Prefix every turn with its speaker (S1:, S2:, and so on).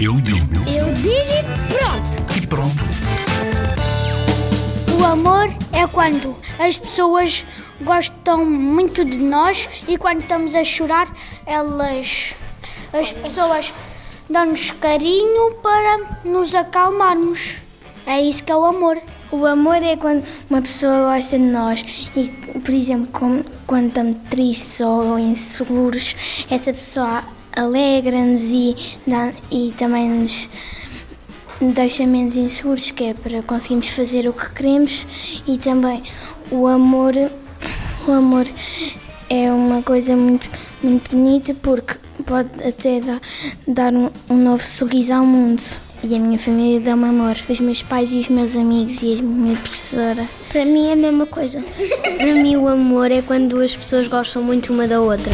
S1: Eu digo
S2: Eu digo e pronto.
S1: e pronto.
S3: O amor é quando as pessoas gostam muito de nós e quando estamos a chorar, elas, as pessoas dão-nos carinho para nos acalmarmos. É isso que é o amor.
S4: O amor é quando uma pessoa gosta de nós e, por exemplo, com- quando estamos tristes ou inseguros, essa pessoa alegra-nos e, e também nos deixa menos inseguros, que é para conseguirmos fazer o que queremos e também o amor, o amor é uma coisa muito, muito bonita porque pode até dar, dar um, um novo sorriso ao mundo. E a minha família dá-me amor, os meus pais e os meus amigos e a minha professora.
S2: Para mim é a mesma coisa. Para mim o amor é quando duas pessoas gostam muito uma da outra.